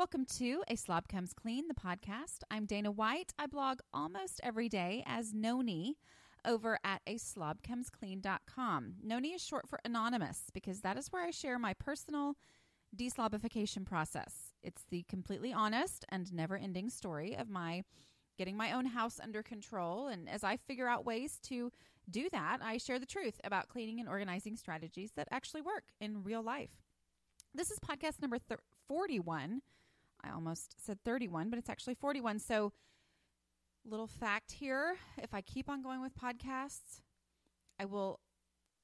Welcome to A Slob Comes Clean, the podcast. I'm Dana White. I blog almost every day as Nony over at a slobcomesclean.com. Nony is short for anonymous because that is where I share my personal deslobification process. It's the completely honest and never ending story of my getting my own house under control. And as I figure out ways to do that, I share the truth about cleaning and organizing strategies that actually work in real life. This is podcast number th- 41. I almost said 31, but it's actually 41. So, little fact here if I keep on going with podcasts, I will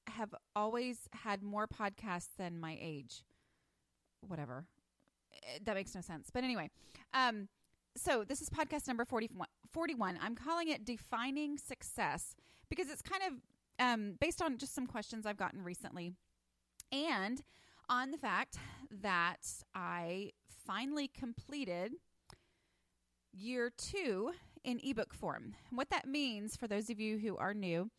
have always had more podcasts than my age. Whatever. Eh, That makes no sense. But anyway, um, so this is podcast number 41. 41. I'm calling it Defining Success because it's kind of um, based on just some questions I've gotten recently and on the fact that I finally completed year two in ebook form. What that means, for those of you who are new,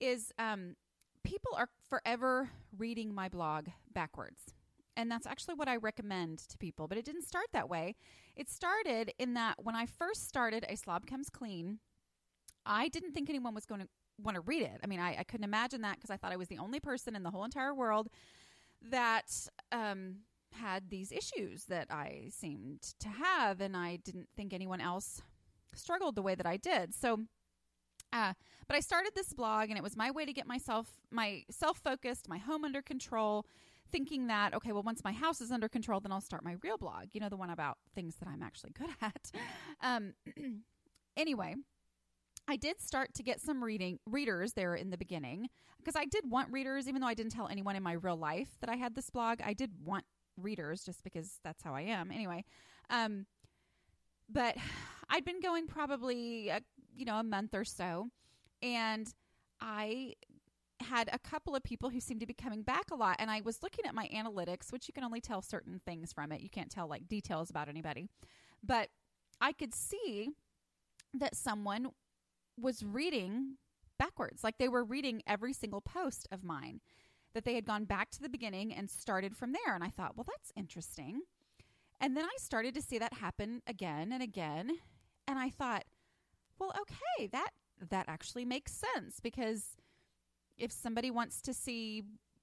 is um, people are forever reading my blog backwards. And that's actually what I recommend to people. But it didn't start that way. It started in that when I first started A Slob Comes Clean, I didn't think anyone was going to want to read it. I mean, I, I couldn't imagine that because I thought I was the only person in the whole entire world that um, had these issues that I seemed to have, and I didn't think anyone else struggled the way that I did. So, uh, but I started this blog, and it was my way to get myself my self focused, my home under control. Thinking that okay, well, once my house is under control, then I'll start my real blog. You know, the one about things that I'm actually good at. Um, anyway, I did start to get some reading readers there in the beginning because I did want readers, even though I didn't tell anyone in my real life that I had this blog. I did want readers just because that's how I am. Anyway, um, but I'd been going probably a, you know a month or so, and I had a couple of people who seemed to be coming back a lot and I was looking at my analytics which you can only tell certain things from it you can't tell like details about anybody but I could see that someone was reading backwards. Like they were reading every single post of mine, that they had gone back to the beginning and started from there. And I thought, well, that's interesting. And then I started to see that happen again and again. And I thought, well, okay, that that actually makes sense because if somebody wants to see,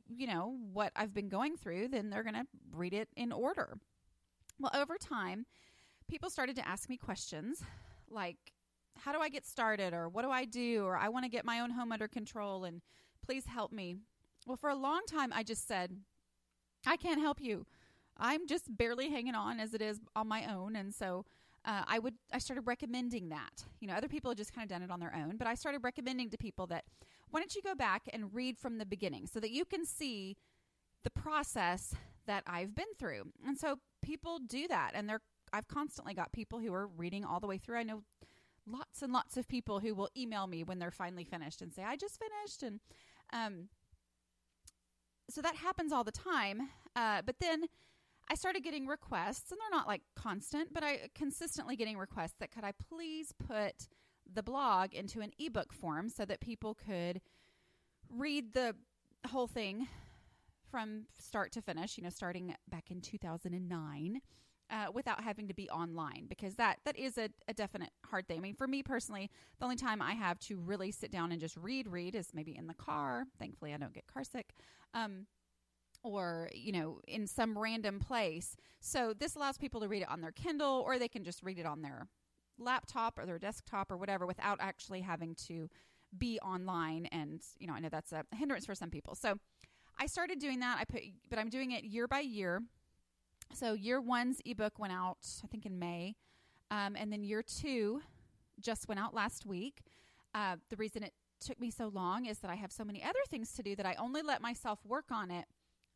you know, what I've been going through, then they're going to read it in order. Well, over time, people started to ask me questions like, how do I get started? Or what do I do? Or I want to get my own home under control and please help me. Well, for a long time, I just said, I can't help you. I'm just barely hanging on as it is on my own. And so uh, I would, I started recommending that. You know, other people had just kind of done it on their own, but I started recommending to people that why don't you go back and read from the beginning so that you can see the process that I've been through. And so people do that. And they're, I've constantly got people who are reading all the way through. I know lots and lots of people who will email me when they're finally finished and say, I just finished. And um, so that happens all the time. Uh, but then I started getting requests, and they're not like constant, but I consistently getting requests that could I please put the blog into an ebook form so that people could read the whole thing from start to finish, you know, starting back in 2009 uh, without having to be online because that that is a, a definite hard thing. I mean, for me personally, the only time I have to really sit down and just read, read is maybe in the car. Thankfully, I don't get car sick. Um, or you know in some random place so this allows people to read it on their kindle or they can just read it on their laptop or their desktop or whatever without actually having to be online and you know i know that's a hindrance for some people so i started doing that i put but i'm doing it year by year so year one's ebook went out i think in may um, and then year two just went out last week uh, the reason it took me so long is that i have so many other things to do that i only let myself work on it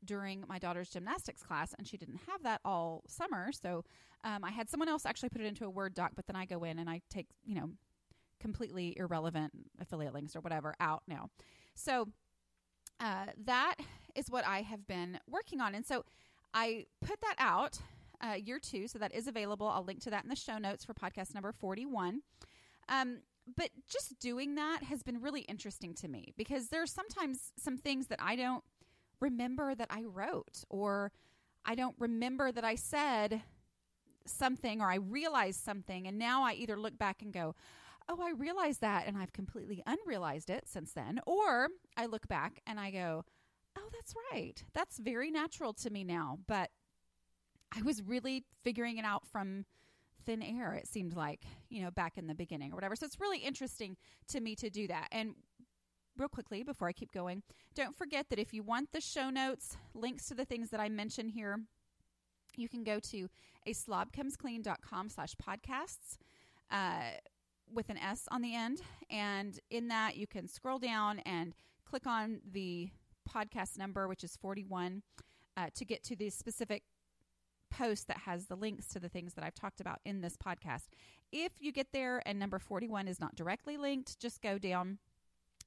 during my daughter's gymnastics class, and she didn't have that all summer. So um, I had someone else actually put it into a Word doc, but then I go in and I take, you know, completely irrelevant affiliate links or whatever out now. So uh, that is what I have been working on. And so I put that out uh, year two. So that is available. I'll link to that in the show notes for podcast number 41. Um, but just doing that has been really interesting to me because there's sometimes some things that I don't remember that I wrote or I don't remember that I said something or I realized something. And now I either look back and go, oh, I realized that and I've completely unrealized it since then. Or I look back and I go, oh, that's right. That's very natural to me now. But I was really figuring it out from thin air, it seemed like, you know, back in the beginning or whatever. So it's really interesting to me to do that. And real quickly, before I keep going, don't forget that if you want the show notes, links to the things that I mention here, you can go to a slobcomesclean.com slash podcasts. Uh, with an S on the end. And in that, you can scroll down and click on the podcast number, which is 41, uh, to get to the specific post that has the links to the things that I've talked about in this podcast. If you get there and number 41 is not directly linked, just go down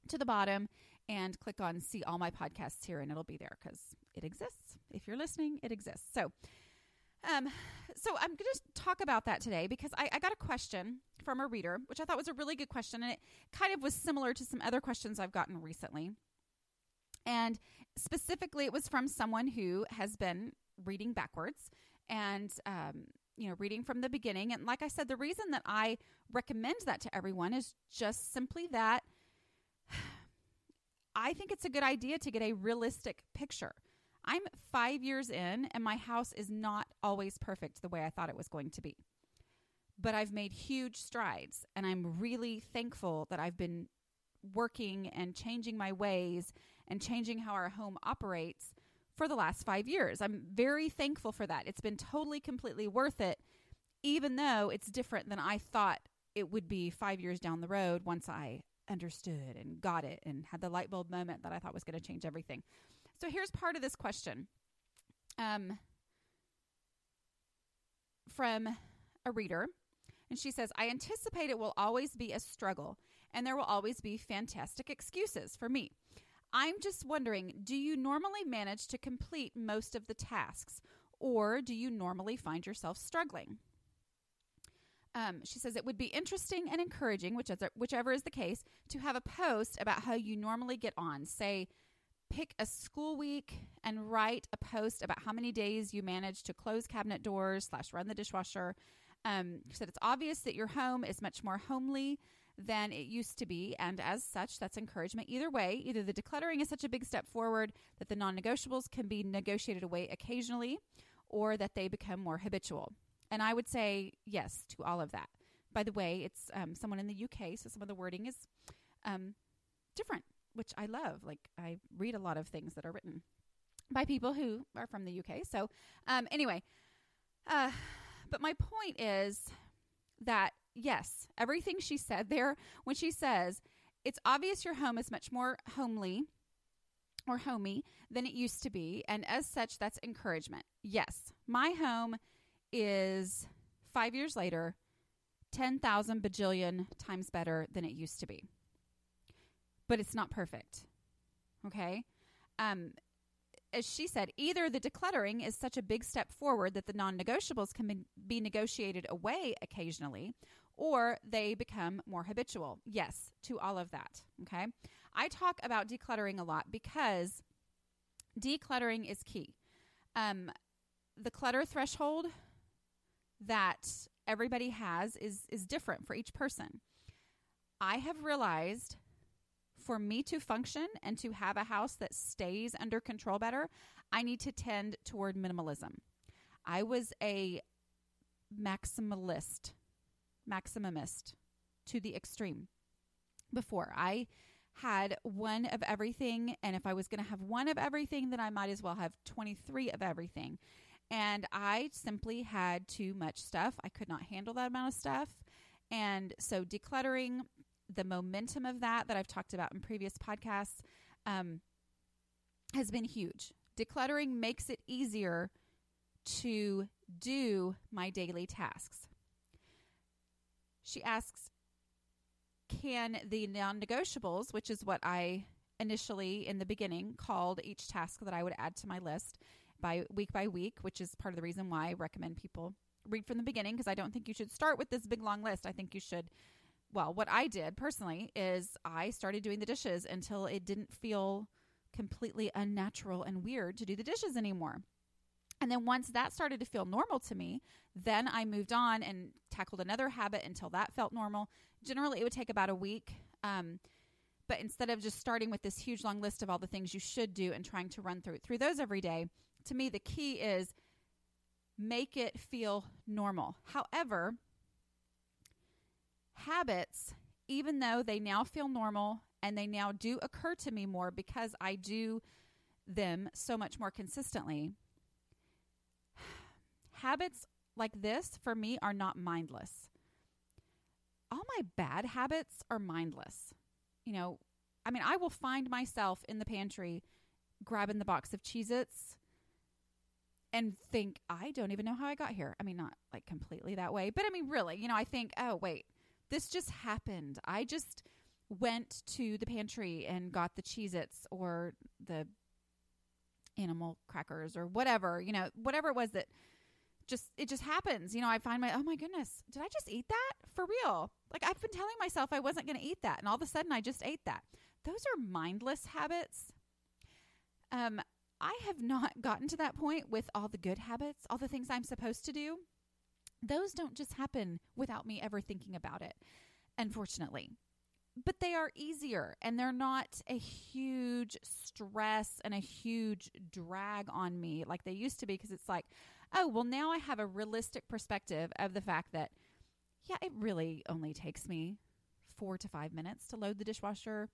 to the bottom and click on see all my podcasts here and it'll be there because it exists. If you're listening, it exists. So, um, so I'm going to talk about that today because I, I got a question from a reader, which I thought was a really good question, and it kind of was similar to some other questions I've gotten recently. And specifically, it was from someone who has been reading backwards and um, you know reading from the beginning. And like I said, the reason that I recommend that to everyone is just simply that I think it's a good idea to get a realistic picture I'm five years in, and my house is not always perfect the way I thought it was going to be. But I've made huge strides, and I'm really thankful that I've been working and changing my ways and changing how our home operates for the last five years. I'm very thankful for that. It's been totally, completely worth it, even though it's different than I thought it would be five years down the road once I understood and got it and had the light bulb moment that I thought was going to change everything. So here's part of this question um, from a reader. And she says, I anticipate it will always be a struggle, and there will always be fantastic excuses for me. I'm just wondering do you normally manage to complete most of the tasks, or do you normally find yourself struggling? Um, she says it would be interesting and encouraging, whichever, whichever is the case, to have a post about how you normally get on. Say, pick a school week and write a post about how many days you manage to close cabinet doors slash run the dishwasher. Um, she said it's obvious that your home is much more homely than it used to be, and as such, that's encouragement. Either way, either the decluttering is such a big step forward that the non negotiables can be negotiated away occasionally, or that they become more habitual. And I would say yes to all of that. By the way, it's um, someone in the UK, so some of the wording is um, different which I love. Like I read a lot of things that are written by people who are from the UK. So um, anyway, uh, but my point is that yes, everything she said there when she says it's obvious your home is much more homely or homey than it used to be, and as such, that's encouragement. Yes, my home is five years later, 10,000 bajillion times better than it used to be but it's not perfect. Okay? Um, as she said, either the decluttering is such a big step forward that the non negotiables can be negotiated away occasionally, or they become more habitual. Yes, to all of that. Okay. I talk about decluttering a lot because decluttering is key. Um, the clutter threshold that everybody has is is different for each person. I have realized for me to function and to have a house that stays under control better, I need to tend toward minimalism. I was a maximalist, maximumist to the extreme before. I had one of everything, and if I was going to have one of everything, then I might as well have 23 of everything. And I simply had too much stuff. I could not handle that amount of stuff. And so decluttering the momentum of that that I've talked about in previous podcasts um, has been huge Decluttering makes it easier to do my daily tasks. She asks, can the non negotiables, which is what I initially in the beginning called each task that I would add to my list by week by week, which is part of the reason why I recommend people read from the beginning because I don't think you should start with this big long list. I think you should well, what I did personally is I started doing the dishes until it didn't feel completely unnatural and weird to do the dishes anymore. And then once that started to feel normal to me, then I moved on and tackled another habit until that felt normal. Generally, it would take about a week. Um, but instead of just starting with this huge long list of all the things you should do and trying to run through through those every day, to me the key is make it feel normal. However, habits, even though they now feel normal and they now do occur to me more because I do them so much more consistently, habits like this for me are not mindless. All my bad habits are mindless. You know, I mean, I will find myself in the pantry grabbing the box of Cheez Its and think, I don't even know how I got here. I mean, not like completely that way, but I mean, really, you know, I think, oh, wait, this just happened. I just went to the pantry and got the Cheez Its or the animal crackers or whatever, you know, whatever it was that just it just happens. You know, I find my oh my goodness, did I just eat that? For real. Like I've been telling myself I wasn't going to eat that and all of a sudden I just ate that. Those are mindless habits. Um I have not gotten to that point with all the good habits, all the things I'm supposed to do. Those don't just happen without me ever thinking about it, unfortunately. But they are easier and they're not a huge stress and a huge drag on me like they used to be because it's like, oh, well, now I have a realistic perspective of the fact that, yeah, it really only takes me four to five minutes to load the dishwasher,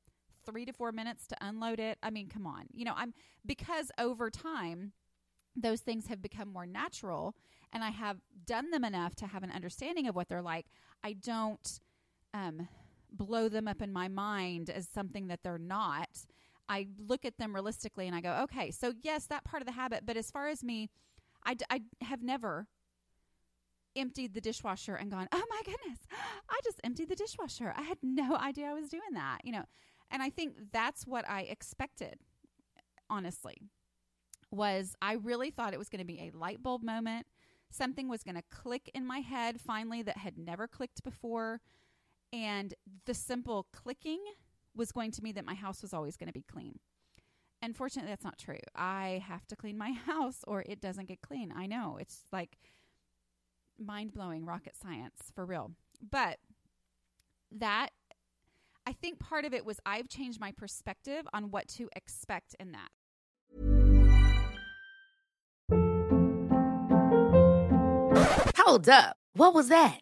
three to four minutes to unload it. I mean, come on. You know, I'm because over time, those things have become more natural and I have done them enough to have an understanding of what they're like. I don't um, blow them up in my mind as something that they're not. I look at them realistically and I go, okay, so yes, that part of the habit, but as far as me, I, I have never emptied the dishwasher and gone, oh my goodness, I just emptied the dishwasher. I had no idea I was doing that, you know. And I think that's what I expected, honestly, was I really thought it was going to be a light bulb moment. Something was going to click in my head finally that had never clicked before. And the simple clicking was going to mean that my house was always going to be clean. Unfortunately, that's not true. I have to clean my house or it doesn't get clean. I know. It's like mind blowing rocket science for real. But that, I think part of it was I've changed my perspective on what to expect in that. Hold up. What was that?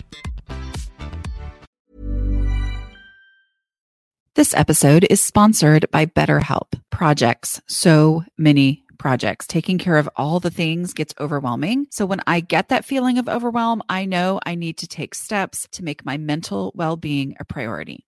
This episode is sponsored by BetterHelp. Projects, so many projects. Taking care of all the things gets overwhelming. So when I get that feeling of overwhelm, I know I need to take steps to make my mental well being a priority.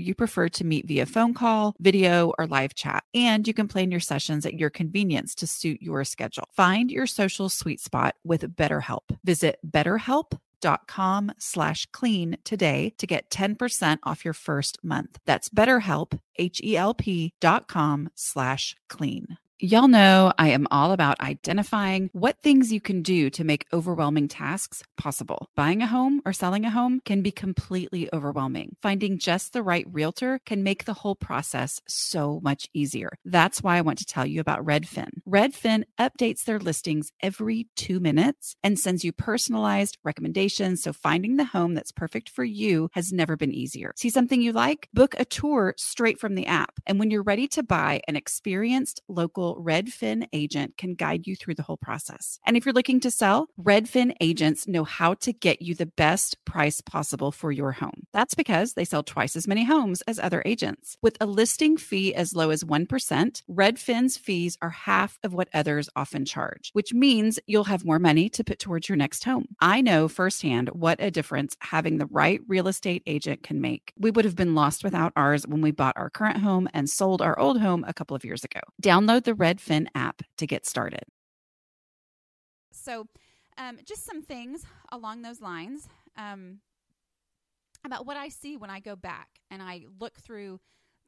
you prefer to meet via phone call, video, or live chat. And you can plan your sessions at your convenience to suit your schedule. Find your social sweet spot with BetterHelp. Visit betterhelp.com slash clean today to get 10% off your first month. That's betterhelp, H-E-L-P dot com slash clean. Y'all know I am all about identifying what things you can do to make overwhelming tasks possible. Buying a home or selling a home can be completely overwhelming. Finding just the right realtor can make the whole process so much easier. That's why I want to tell you about Redfin. Redfin updates their listings every two minutes and sends you personalized recommendations. So finding the home that's perfect for you has never been easier. See something you like? Book a tour straight from the app. And when you're ready to buy, an experienced local Redfin agent can guide you through the whole process. And if you're looking to sell, Redfin agents know how to get you the best price possible for your home. That's because they sell twice as many homes as other agents. With a listing fee as low as 1%, Redfin's fees are half of what others often charge, which means you'll have more money to put towards your next home. I know firsthand what a difference having the right real estate agent can make. We would have been lost without ours when we bought our current home and sold our old home a couple of years ago. Download the Redfin app to get started. So, um, just some things along those lines um, about what I see when I go back and I look through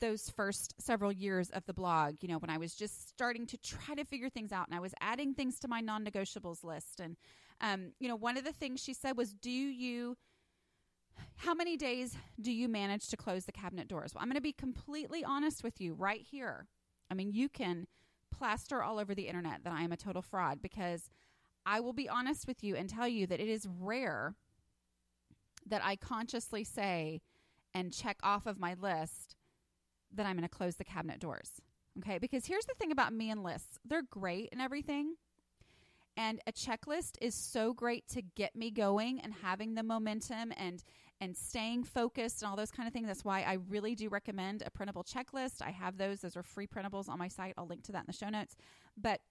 those first several years of the blog, you know, when I was just starting to try to figure things out and I was adding things to my non negotiables list. And, um, you know, one of the things she said was, Do you, how many days do you manage to close the cabinet doors? Well, I'm going to be completely honest with you right here. I mean, you can plaster all over the internet that I am a total fraud because I will be honest with you and tell you that it is rare that I consciously say and check off of my list that I'm going to close the cabinet doors. Okay, because here's the thing about me and lists they're great and everything. And a checklist is so great to get me going and having the momentum and and staying focused and all those kind of things. That's why I really do recommend a printable checklist. I have those; those are free printables on my site. I'll link to that in the show notes. But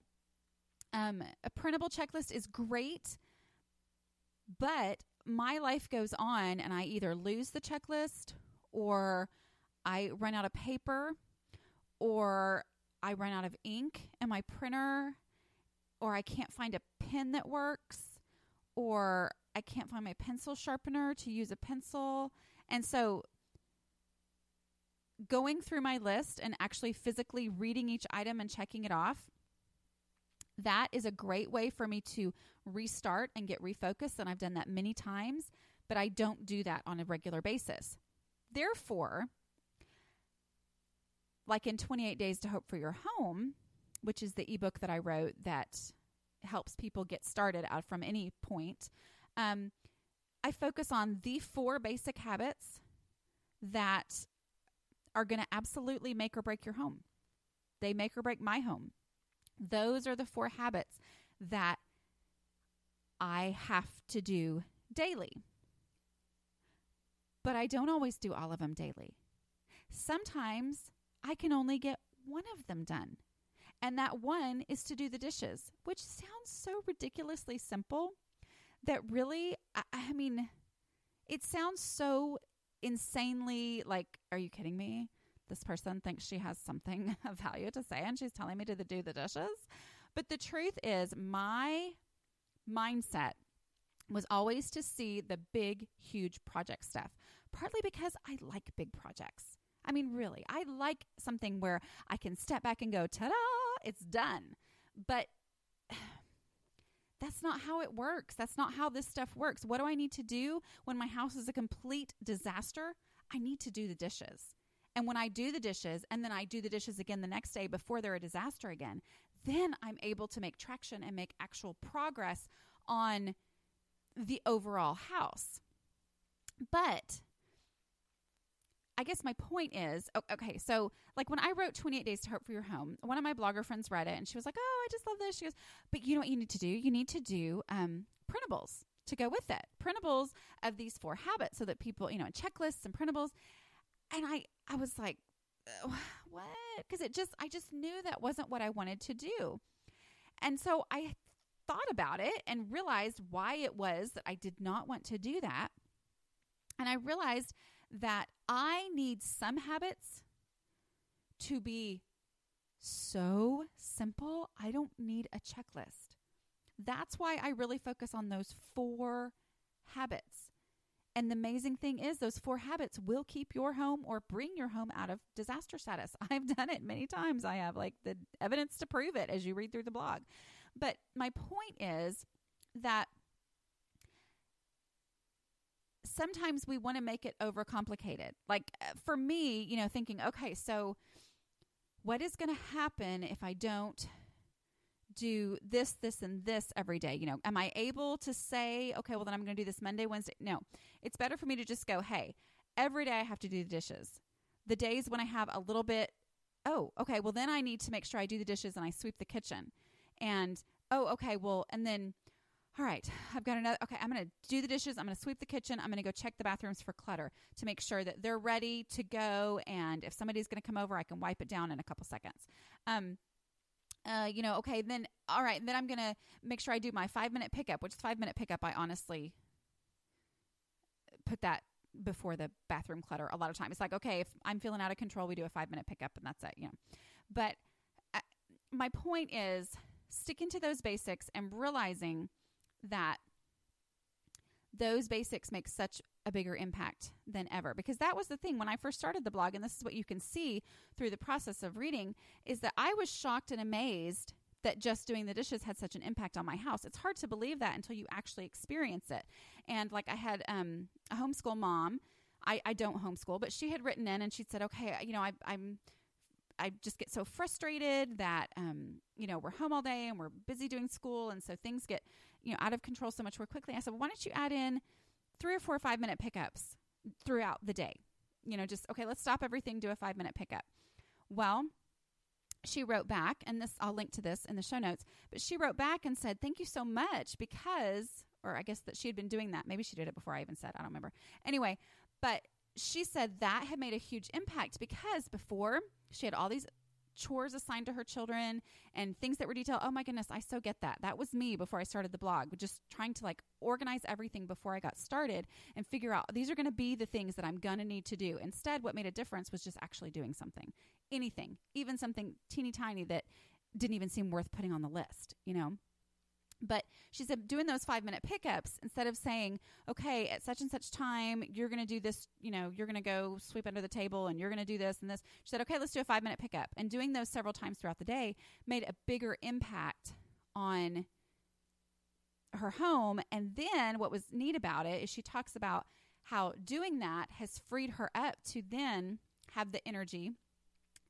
um, a printable checklist is great, but my life goes on, and I either lose the checklist or I run out of paper or I run out of ink in my printer or I can't find a pen that works or I can't find my pencil sharpener to use a pencil. And so going through my list and actually physically reading each item and checking it off that is a great way for me to restart and get refocused and I've done that many times, but I don't do that on a regular basis. Therefore, like in 28 Days to Hope for Your Home, which is the ebook that I wrote that helps people get started out from any point, um, I focus on the four basic habits that are going to absolutely make or break your home. They make or break my home. Those are the four habits that I have to do daily. But I don't always do all of them daily. Sometimes I can only get one of them done. And that one is to do the dishes, which sounds so ridiculously simple that really, I, I mean, it sounds so insanely like, are you kidding me? This person thinks she has something of value to say and she's telling me to do the dishes. But the truth is, my mindset was always to see the big, huge project stuff, partly because I like big projects. I mean, really, I like something where I can step back and go, ta da, it's done. But that's not how it works. That's not how this stuff works. What do I need to do when my house is a complete disaster? I need to do the dishes. And when I do the dishes and then I do the dishes again the next day before they're a disaster again, then I'm able to make traction and make actual progress on the overall house. But I guess my point is okay, so like when I wrote 28 Days to Hope for Your Home, one of my blogger friends read it and she was like, Oh, I just love this. She goes, But you know what you need to do? You need to do um, printables to go with it. Printables of these four habits so that people, you know, checklists and printables. And I, I was like, What? Because it just, I just knew that wasn't what I wanted to do. And so I thought about it and realized why it was that I did not want to do that. And I realized that I need some habits to be so simple, I don't need a checklist. That's why I really focus on those four habits. And the amazing thing is, those four habits will keep your home or bring your home out of disaster status. I've done it many times. I have like the evidence to prove it as you read through the blog. But my point is that sometimes we want to make it overcomplicated. Like uh, for me, you know, thinking, okay, so what is going to happen if I don't do this, this, and this every day? You know, am I able to say, okay, well, then I'm going to do this Monday, Wednesday? No, it's better for me to just go, hey, every day I have to do the dishes. The days when I have a little bit, oh, okay, well, then I need to make sure I do the dishes and I sweep the kitchen. And, oh, okay, well, and then, all right, I've got another, okay, I'm going to do the dishes. I'm going to sweep the kitchen. I'm going to go check the bathrooms for clutter to make sure that they're ready to go. And if somebody's going to come over, I can wipe it down in a couple seconds. Um, uh, you know, okay, then, all right, then I'm going to make sure I do my five minute pickup, which is five minute pickup. I honestly put that before the bathroom clutter a lot of times. It's like, okay, if I'm feeling out of control, we do a five minute pickup and that's it, you know. But uh, my point is sticking to those basics and realizing that those basics make such a bigger impact than ever because that was the thing when I first started the blog and this is what you can see through the process of reading is that I was shocked and amazed that just doing the dishes had such an impact on my house. It's hard to believe that until you actually experience it. And like I had um, a homeschool mom. I, I don't homeschool, but she had written in and she said, okay, you know, I, I'm I just get so frustrated that um, you know we're home all day and we're busy doing school, and so things get you know out of control so much more quickly. I said, well, why don't you add in three or four five minute pickups throughout the day? You know, just okay, let's stop everything, do a five minute pickup. Well, she wrote back, and this I'll link to this in the show notes. But she wrote back and said, "Thank you so much because." Or I guess that she had been doing that. Maybe she did it before I even said. I don't remember. Anyway, but she said that had made a huge impact because before she had all these chores assigned to her children and things that were detailed. Oh my goodness, I so get that. That was me before I started the blog, just trying to like organize everything before I got started and figure out these are going to be the things that I'm going to need to do. Instead, what made a difference was just actually doing something, anything, even something teeny tiny that didn't even seem worth putting on the list, you know? She said, doing those five minute pickups instead of saying, okay, at such and such time, you're going to do this, you know, you're going to go sweep under the table and you're going to do this and this. She said, okay, let's do a five minute pickup. And doing those several times throughout the day made a bigger impact on her home. And then what was neat about it is she talks about how doing that has freed her up to then have the energy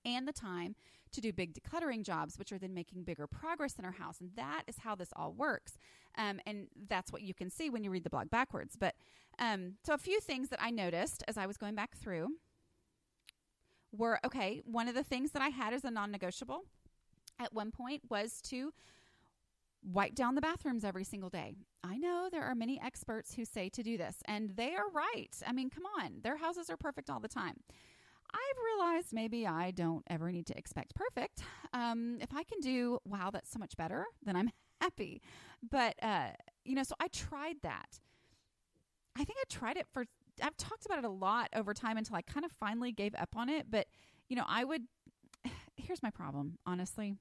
and the time to do big decluttering jobs, which are then making bigger progress in our house. And that is how this all works. Um, and that's what you can see when you read the blog backwards. But um, so, a few things that I noticed as I was going back through were okay, one of the things that I had as a non negotiable at one point was to wipe down the bathrooms every single day. I know there are many experts who say to do this, and they are right. I mean, come on, their houses are perfect all the time. I've realized maybe I don't ever need to expect perfect. Um, if I can do, wow, that's so much better, then I'm happy. But, uh, you know, so I tried that. I think I tried it for, I've talked about it a lot over time until I kind of finally gave up on it. But, you know, I would, here's my problem, honestly.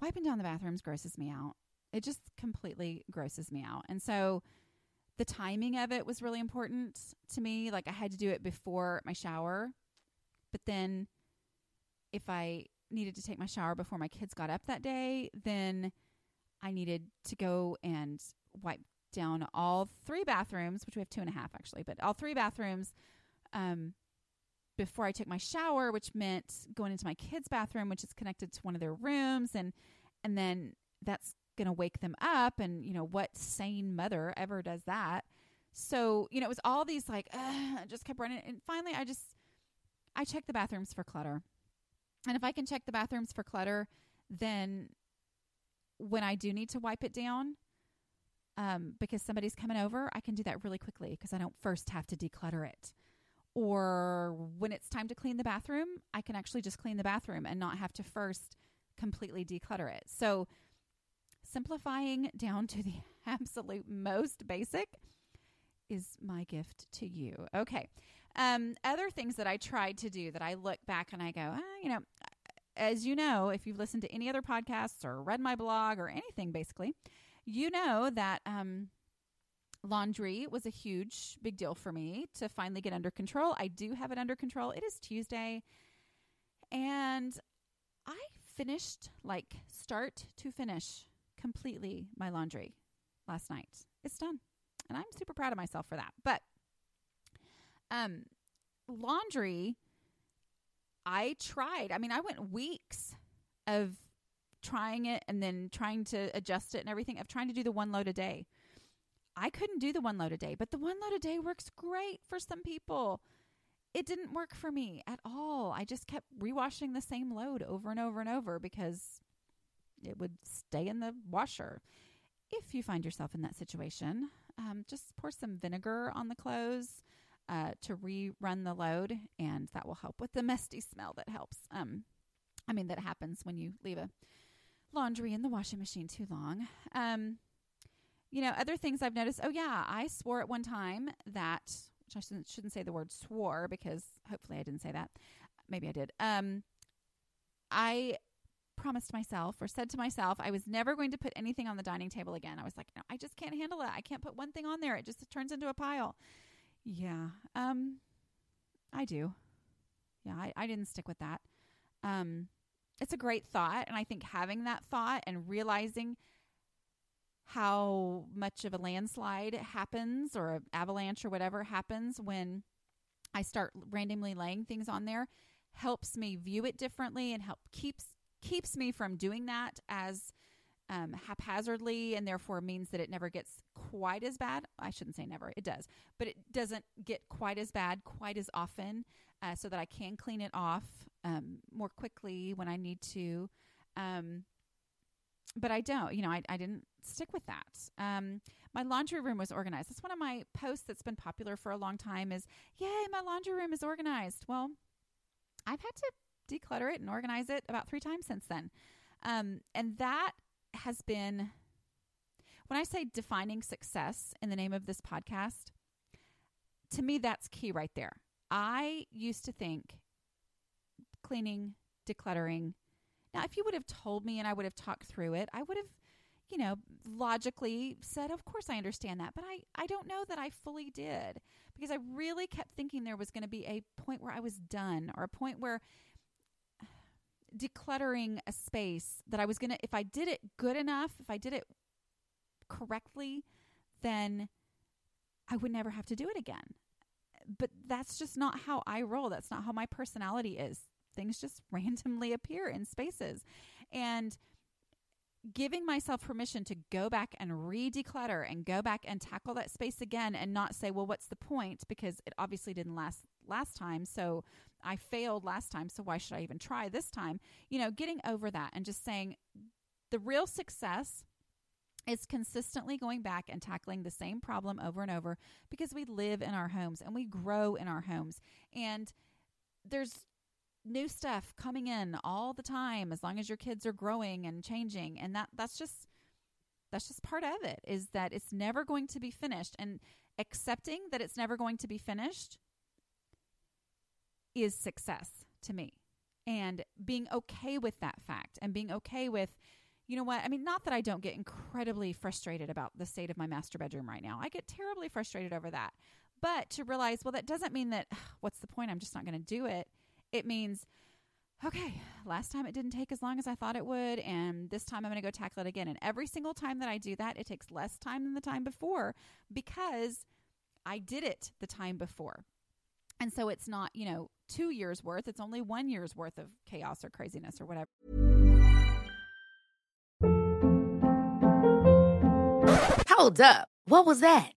Wiping down the bathrooms grosses me out. It just completely grosses me out. And so, the timing of it was really important to me. Like I had to do it before my shower. But then if I needed to take my shower before my kids got up that day, then I needed to go and wipe down all three bathrooms, which we have two and a half actually, but all three bathrooms um, before I took my shower, which meant going into my kids' bathroom, which is connected to one of their rooms, and and then that's going to wake them up. And, you know, what sane mother ever does that? So, you know, it was all these like, I just kept running. And finally, I just, I checked the bathrooms for clutter. And if I can check the bathrooms for clutter, then when I do need to wipe it down, um, because somebody's coming over, I can do that really quickly because I don't first have to declutter it. Or when it's time to clean the bathroom, I can actually just clean the bathroom and not have to first completely declutter it. So simplifying down to the absolute most basic is my gift to you. Okay. Um, other things that I tried to do that I look back and I go, ah, you know, as you know, if you've listened to any other podcasts or read my blog or anything, basically, you know that um, laundry was a huge, big deal for me to finally get under control. I do have it under control. It is Tuesday. And I finished, like, start to finish, completely my laundry last night. It's done. And I'm super proud of myself for that. But um laundry I tried. I mean, I went weeks of trying it and then trying to adjust it and everything of trying to do the one load a day. I couldn't do the one load a day, but the one load a day works great for some people. It didn't work for me at all. I just kept rewashing the same load over and over and over because it would stay in the washer. If you find yourself in that situation, um, just pour some vinegar on the clothes uh, to rerun the load, and that will help with the musty smell that helps. Um, I mean, that happens when you leave a laundry in the washing machine too long. Um, you know, other things I've noticed. Oh yeah, I swore at one time that, which I shouldn't, shouldn't say the word swore because hopefully I didn't say that. Maybe I did. Um, I promised myself or said to myself I was never going to put anything on the dining table again. I was like, no, I just can't handle it. I can't put one thing on there. It just turns into a pile. Yeah. Um I do. Yeah, I, I didn't stick with that. Um it's a great thought and I think having that thought and realizing how much of a landslide happens or an avalanche or whatever happens when I start randomly laying things on there helps me view it differently and help keeps keeps me from doing that as um, haphazardly and therefore means that it never gets quite as bad. I shouldn't say never, it does, but it doesn't get quite as bad quite as often uh, so that I can clean it off um, more quickly when I need to. Um, but I don't, you know, I, I didn't stick with that. Um, my laundry room was organized. That's one of my posts that's been popular for a long time is, yay, my laundry room is organized. Well, I've had to declutter it and organize it about three times since then. Um, and that has been, when I say defining success in the name of this podcast, to me, that's key right there. I used to think cleaning, decluttering. Now, if you would have told me and I would have talked through it, I would have, you know, logically said, of course I understand that. But I, I don't know that I fully did because I really kept thinking there was going to be a point where I was done or a point where decluttering a space that I was going to, if I did it good enough, if I did it correctly, then I would never have to do it again. But that's just not how I roll. That's not how my personality is. Things just randomly appear in spaces. And giving myself permission to go back and re declutter and go back and tackle that space again and not say, well, what's the point? Because it obviously didn't last last time. So I failed last time, so why should I even try this time? You know, getting over that and just saying the real success is consistently going back and tackling the same problem over and over because we live in our homes and we grow in our homes. And there's new stuff coming in all the time as long as your kids are growing and changing and that that's just that's just part of it is that it's never going to be finished and accepting that it's never going to be finished is success to me. And being okay with that fact and being okay with, you know what? I mean, not that I don't get incredibly frustrated about the state of my master bedroom right now. I get terribly frustrated over that. But to realize, well, that doesn't mean that, what's the point? I'm just not going to do it. It means, okay, last time it didn't take as long as I thought it would, and this time I'm going to go tackle it again. And every single time that I do that, it takes less time than the time before because I did it the time before. And so it's not, you know, two years worth, it's only one year's worth of chaos or craziness or whatever. Hold up. What was that?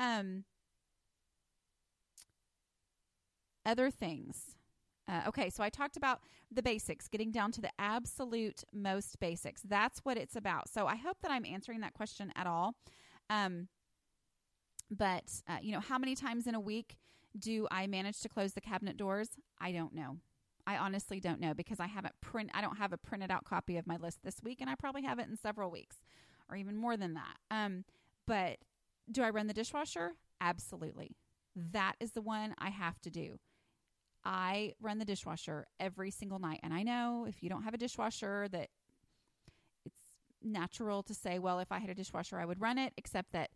Um, other things. Uh, okay, so I talked about the basics, getting down to the absolute most basics. That's what it's about. So I hope that I'm answering that question at all. Um, but, uh, you know, how many times in a week do I manage to close the cabinet doors? I don't know. I honestly don't know because I haven't print I don't have a printed out copy of my list this week and I probably have it in several weeks or even more than that. Um, but do I run the dishwasher? Absolutely. That is the one I have to do. I run the dishwasher every single night. And I know if you don't have a dishwasher that it's natural to say, well, if I had a dishwasher, I would run it, except that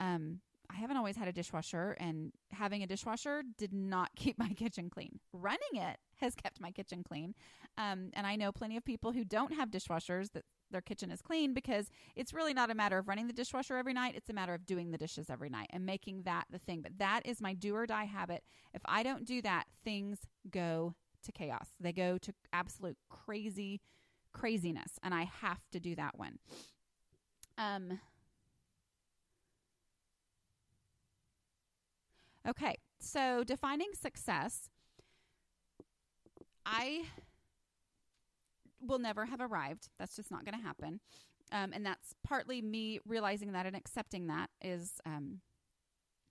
um, I haven't always had a dishwasher, and having a dishwasher did not keep my kitchen clean. Running it has kept my kitchen clean. Um, and I know plenty of people who don't have dishwashers that their kitchen is clean because it's really not a matter of running the dishwasher every night. It's a matter of doing the dishes every night and making that the thing. But that is my do or die habit. If I don't do that, things go to chaos. They go to absolute crazy craziness and I have to do that one. Um Okay, so defining success I will never have arrived. That's just not going to happen. Um, and that's partly me realizing that and accepting that is um,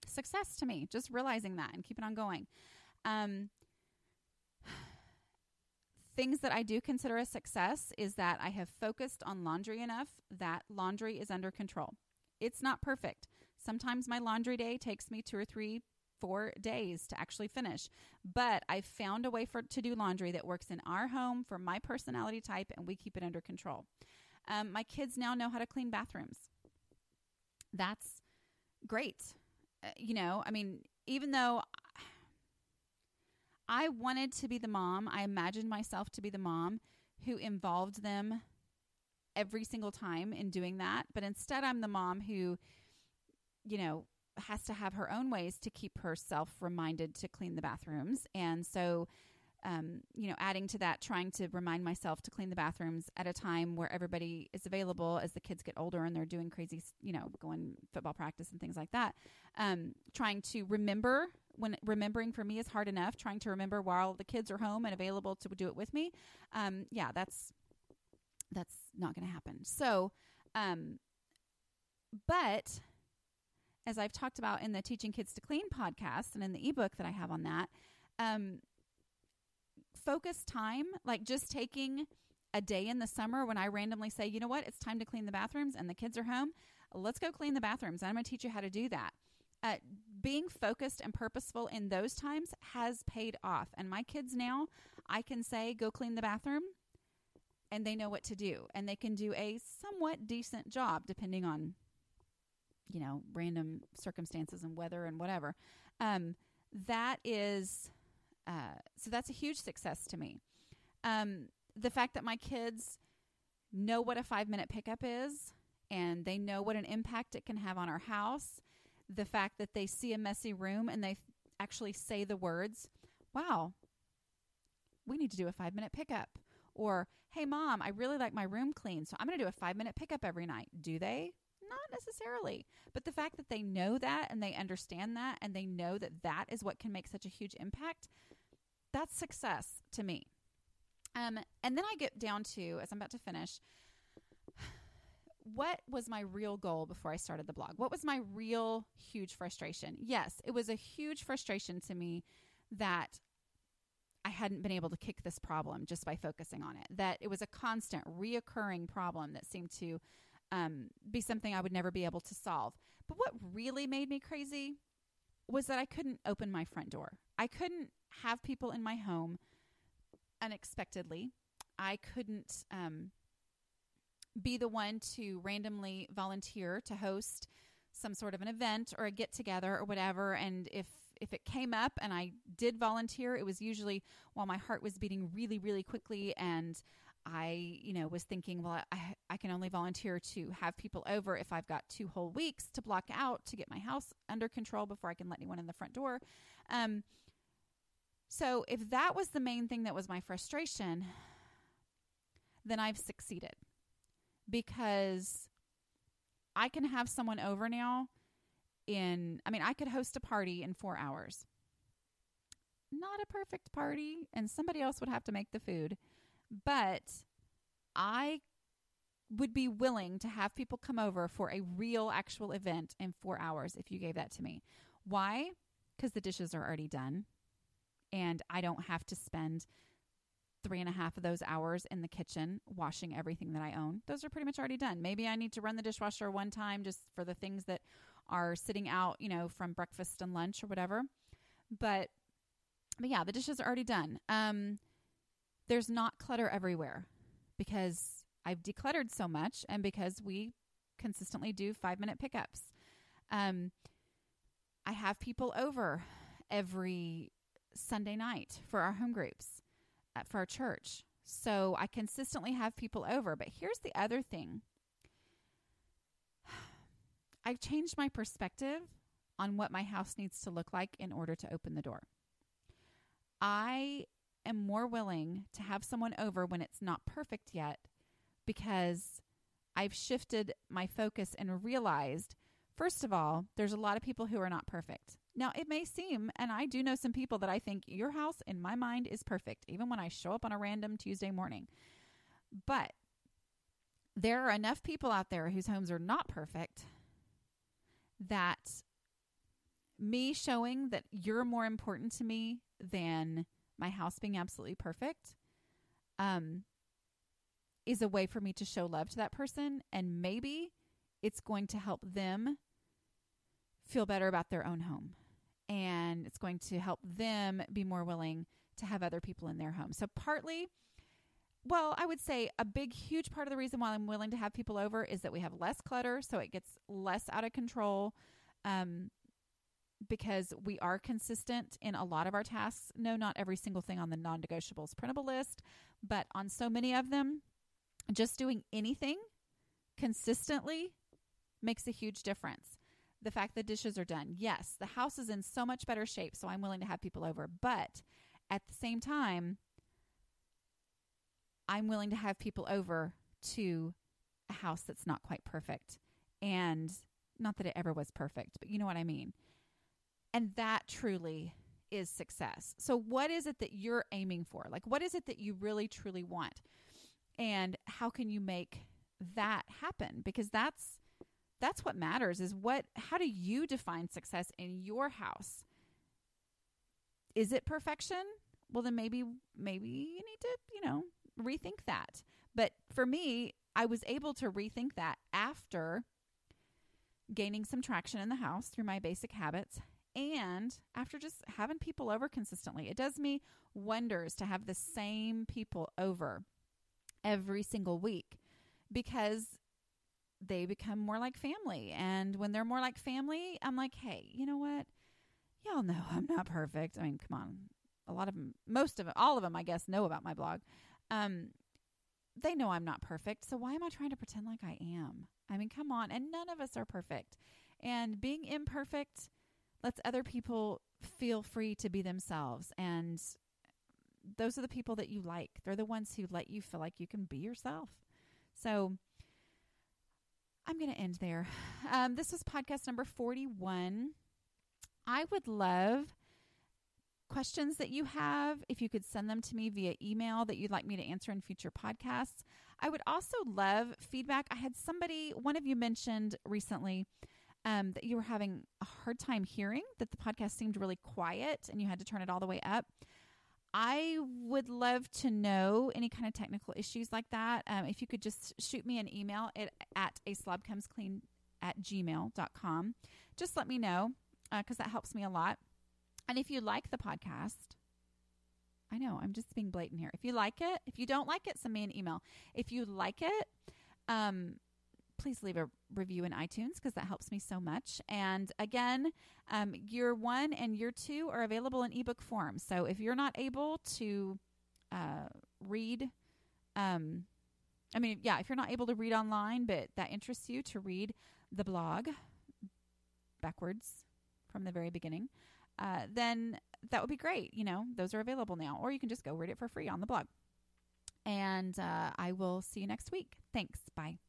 success to me. Just realizing that and keeping on going. Um, things that I do consider a success is that I have focused on laundry enough that laundry is under control. It's not perfect. Sometimes my laundry day takes me two or three four days to actually finish. But I found a way for to do laundry that works in our home for my personality type, and we keep it under control. Um, my kids now know how to clean bathrooms. That's great. Uh, you know, I mean, even though I wanted to be the mom, I imagined myself to be the mom who involved them every single time in doing that. But instead, I'm the mom who, you know, has to have her own ways to keep herself reminded to clean the bathrooms. And so, um, you know, adding to that, trying to remind myself to clean the bathrooms at a time where everybody is available as the kids get older and they're doing crazy, you know, going football practice and things like that. Um, trying to remember when remembering for me is hard enough, trying to remember while the kids are home and available to do it with me. Um, yeah, that's that's not going to happen. So, um, but as I've talked about in the Teaching Kids to Clean podcast and in the ebook that I have on that, um, focus time, like just taking a day in the summer when I randomly say, you know what, it's time to clean the bathrooms and the kids are home, let's go clean the bathrooms. I'm going to teach you how to do that. Uh, being focused and purposeful in those times has paid off. And my kids now, I can say, go clean the bathroom, and they know what to do. And they can do a somewhat decent job depending on you know, random circumstances and weather and whatever. Um, that is, uh, so that's a huge success to me. Um, the fact that my kids know what a five minute pickup is and they know what an impact it can have on our house. The fact that they see a messy room and they actually say the words, wow, we need to do a five minute pickup. Or, hey, mom, I really like my room clean, so I'm going to do a five minute pickup every night. Do they? Not necessarily. But the fact that they know that and they understand that and they know that that is what can make such a huge impact, that's success to me. Um, and then I get down to, as I'm about to finish, what was my real goal before I started the blog? What was my real huge frustration? Yes, it was a huge frustration to me that I hadn't been able to kick this problem just by focusing on it. That it was a constant, reoccurring problem that seemed to um, be something I would never be able to solve. But what really made me crazy was that I couldn't open my front door. I couldn't have people in my home unexpectedly, I couldn't um, be the one to randomly volunteer to host some sort of an event or a get together or whatever. And if if it came up and I did volunteer, it was usually while my heart was beating really, really quickly and I, you know, was thinking, well, I, I can only volunteer to have people over if I've got two whole weeks to block out to get my house under control before I can let anyone in the front door. Um, so if that was the main thing that was my frustration, then I've succeeded because I can have someone over now in, I mean, I could host a party in four hours. Not a perfect party, and somebody else would have to make the food. But I would be willing to have people come over for a real, actual event in four hours if you gave that to me. Why? Because the dishes are already done, and I don't have to spend three and a half of those hours in the kitchen washing everything that I own. Those are pretty much already done. Maybe I need to run the dishwasher one time just for the things that are sitting out, you know, from breakfast and lunch or whatever. But but yeah, the dishes are already done. Um there's not clutter everywhere because I've decluttered so much and because we consistently do 5-minute pickups. Um I have people over every Sunday night for our home groups for our church. So I consistently have people over. But here's the other thing I've changed my perspective on what my house needs to look like in order to open the door. I am more willing to have someone over when it's not perfect yet because I've shifted my focus and realized, first of all, there's a lot of people who are not perfect. Now, it may seem, and I do know some people that I think your house, in my mind, is perfect, even when I show up on a random Tuesday morning. But there are enough people out there whose homes are not perfect that me showing that you're more important to me than my house being absolutely perfect um, is a way for me to show love to that person. And maybe it's going to help them feel better about their own home and it's going to help them be more willing to have other people in their home. So, partly, well, I would say a big, huge part of the reason why I'm willing to have people over is that we have less clutter, so it gets less out of control. Um, because we are consistent in a lot of our tasks. No, not every single thing on the non negotiables printable list, but on so many of them, just doing anything consistently makes a huge difference the fact that dishes are done. Yes, the house is in so much better shape, so I'm willing to have people over. But at the same time, I'm willing to have people over to a house that's not quite perfect. And not that it ever was perfect, but you know what I mean. And that truly is success. So, what is it that you're aiming for? Like, what is it that you really, truly want? And how can you make that happen? Because that's that's what matters is what how do you define success in your house is it perfection well then maybe maybe you need to you know rethink that but for me i was able to rethink that after gaining some traction in the house through my basic habits and after just having people over consistently it does me wonders to have the same people over every single week because they become more like family. And when they're more like family, I'm like, hey, you know what? Y'all know I'm not perfect. I mean, come on. A lot of them, most of them, all of them, I guess, know about my blog. Um, they know I'm not perfect. So why am I trying to pretend like I am? I mean, come on. And none of us are perfect. And being imperfect lets other people feel free to be themselves. And those are the people that you like. They're the ones who let you feel like you can be yourself. So I'm going to end there. Um, this was podcast number 41. I would love questions that you have, if you could send them to me via email that you'd like me to answer in future podcasts. I would also love feedback. I had somebody, one of you mentioned recently um, that you were having a hard time hearing, that the podcast seemed really quiet and you had to turn it all the way up. I would love to know any kind of technical issues like that. Um, if you could just shoot me an email at, at a slob comes clean at gmail.com. Just let me know because uh, that helps me a lot. And if you like the podcast, I know. I'm just being blatant here. If you like it, if you don't like it, send me an email. If you like it, um, please leave a review in iTunes because that helps me so much. And again, um, year one and year two are available in ebook form. So if you're not able to uh, read, um, I mean, yeah, if you're not able to read online, but that interests you to read the blog backwards from the very beginning, uh, then that would be great. You know, those are available now, or you can just go read it for free on the blog. And uh, I will see you next week. Thanks. Bye.